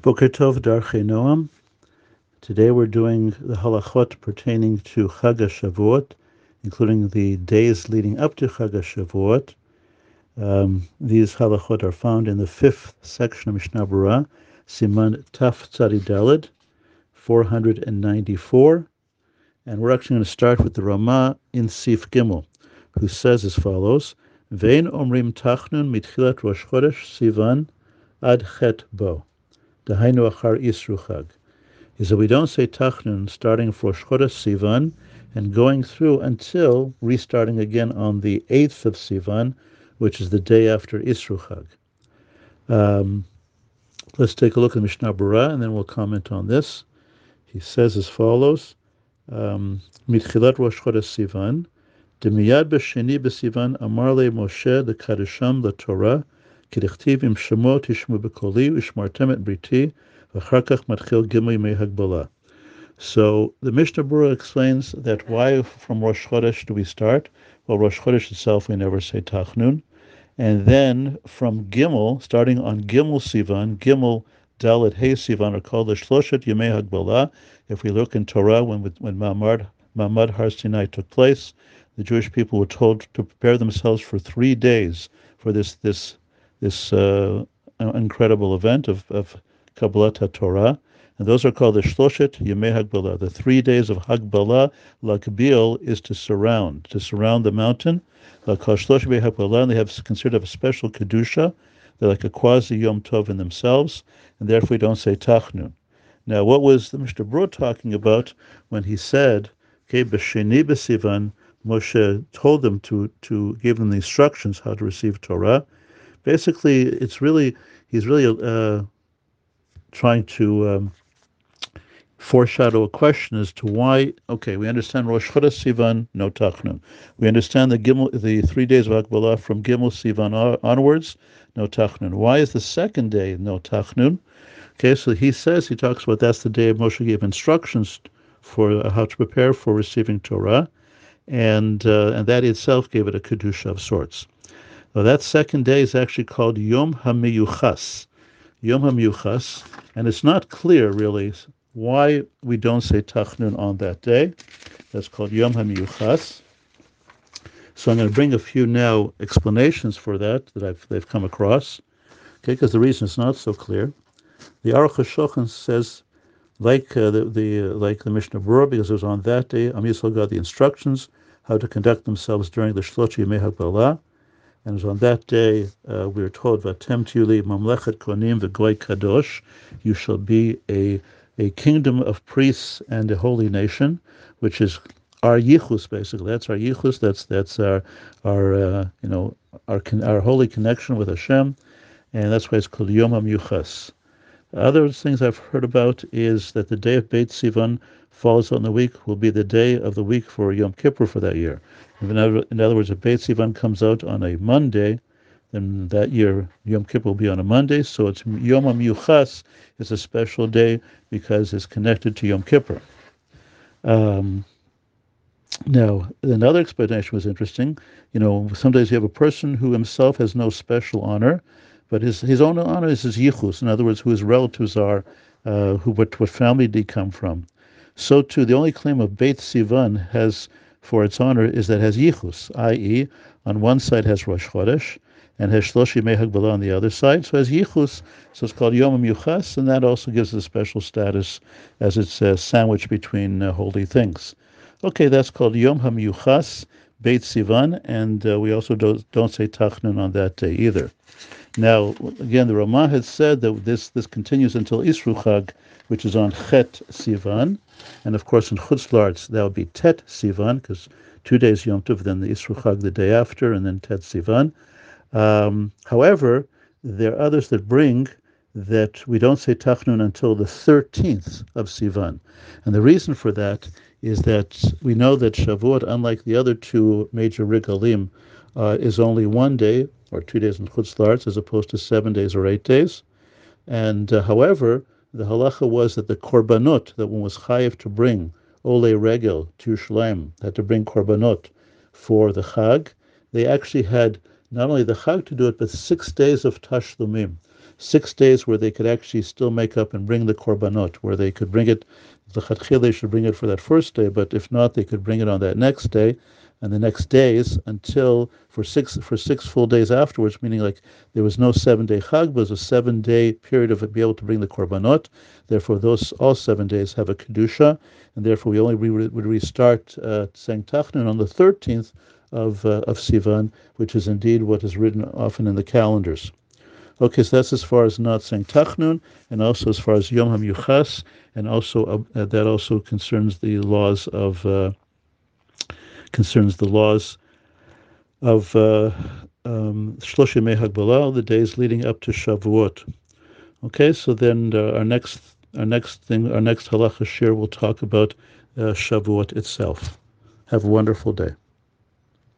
Boker Tov Noam. Today we're doing the halachot pertaining to Chag Shavuot, including the days leading up to Chag Shavuot. Um, these halachot are found in the fifth section of Mishnah Berurah, Siman Taf Tzadi Dalid, 494. And we're actually going to start with the Rama in Sif Gimel, who says as follows, Vein omrim tachnun mitchilat Rosh Chodesh Sivan ad chet bo. Dahainu achar isru chag. Is that we don't say tachnun starting for Chodesh Sivan and going through until restarting again on the 8th of Sivan, which is the day after Isru Chag. Um, let's take a look at Mishnah Berurah and then we'll comment on this. He says as follows, um, Mitchilat Rosh Chodesh Sivan, Demiyad b'sheni b'sivan amar le Moshe the Kadesham the Torah, אם שמו תשמעו בקולי ושמרתם את בריתי ואחר כך מתחיל ימי הגבלה. So the Mishnah Berurah explains that why from Rosh Chodesh do we start? Well, Rosh Chodesh itself we never say Tachnun. And then from Gimel, starting on Gimel Sivan, Gimel Dalit Hey Sivan or called the Shloshet Yemei Hagbalah. If we look in Torah, when when Mamad Mamad Har Sinai took place, the Jewish people were told to prepare themselves for three days for this this this uh, incredible event of, of Kabbalat Torah. And those are called the Shloshet Yemei Hagbala. The three days of Hagbala, Lakbil, is to surround, to surround the mountain. Hagbala, and they have considered a special Kedusha. They're like a quasi Yom Tov in themselves, and therefore we don't say Tachnun. Now, what was the Mishnah Berurah talking about when he said, okay, B'sheni B'sivan, Moshe told them to, to give them the instructions how to receive Torah basically, it's really he's really uh, trying to um, foreshadow a question as to why. Okay, we understand Rosh Chodesh Sivan no Tachnun. We understand the Gimel, the three days of Hagbalah from Gimel Sivan onwards no Tachnun. Why is the second day no Tachnun? Okay, so he says he talks about that's the day Moshe gave instructions for uh, how to prepare for receiving Torah, and uh, and that itself gave it a kedusha of sorts. Now that second day is actually called Yom HaMiyuchas. Yom HaMiyuchas, and it's not clear really why we don't say Tachnun on that day. That's called Yom HaMiyuchas. So I'm going to bring a few now explanations for that that I've they've come across. Okay, because the reason is not so clear. The Aruch HaShulchan says, like uh, the, the uh, like the Mishnah Berurah, because it was on that day, Am Yisrael got the instructions how to conduct themselves during the Shloshi Yemei HaGbalah. And on that day, uh, we are told, "Vatem tiuli mamlechet konim v'goy kadosh," you shall be a a kingdom of priests and a holy nation, which is our yichus basically. That's our yichus. That's that's our our uh, you know our our holy connection with Hashem, and that's why it's called Yom HaMyuchas. Other things I've heard about is that the day of Beit Sivan falls on the week will be the day of the week for Yom Kippur for that year. In other, in other words, if Beit Sivan comes out on a Monday, then that year Yom Kippur will be on a Monday. So it's Yom HaMiyuchas is a special day because it's connected to Yom Kippur. Um, now, another explanation was interesting. You know, sometimes you have a person who himself has no special honor, but his, his own honor is his yichus. In other words, who his relatives are, uh, who what, what family did he come from. So too, the only claim of Beit Sivan has for its honor is that has yichus, i.e., on one side has Rosh Chodesh and has Shloshi Mehag on the other side. So has yichus, so it's called Yom Yuchas, and that also gives it a special status as it's a sandwich between uh, holy things. Okay, that's called Yom HaMyuchas, Beit Sivan, and uh, we also don't, don't say Tachnun on that day either. Now, again, the Rama had said that this, this continues until Isru Chag, which is on Chet Sivan, and of course, in Chutzlarts, that would be Tet Sivan, because two days Yom Tov, then the Isru Chag the day after, and then Tet Sivan. Um, however, there are others that bring that we don't say Tachnun until the 13th of Sivan. And the reason for that is that we know that Shavuot, unlike the other two major regalim, uh, is only one day or two days in Chutzlarts as opposed to seven days or eight days. And uh, however, the halacha was that the korbanot that one was chayiv to bring, ole regel to Yerushalayim, had to bring korbanot for the chag. They actually had not only the chag to do it, but six days of tashlumim. six days where they could actually still make up and bring the korbanot, where they could bring it. The chatchil they should bring it for that first day, but if not, they could bring it on that next day, and the next days until for six for six full days afterwards. Meaning, like there was no seven day chag, but it was a seven day period of be able to bring the korbanot. Therefore, those all seven days have a kedusha, and therefore we only re- would restart uh, saying tachnun on the thirteenth of uh, of Sivan, which is indeed what is written often in the calendars. Okay, so that's as far as not saying Tachnun, and also as far as Yom HaMyuchas, and also uh, that also concerns the laws of uh, concerns the laws of uh, um, Shloshim the days leading up to Shavuot. Okay, so then uh, our next our next thing, our next halacha shir will talk about uh, Shavuot itself. Have a wonderful day.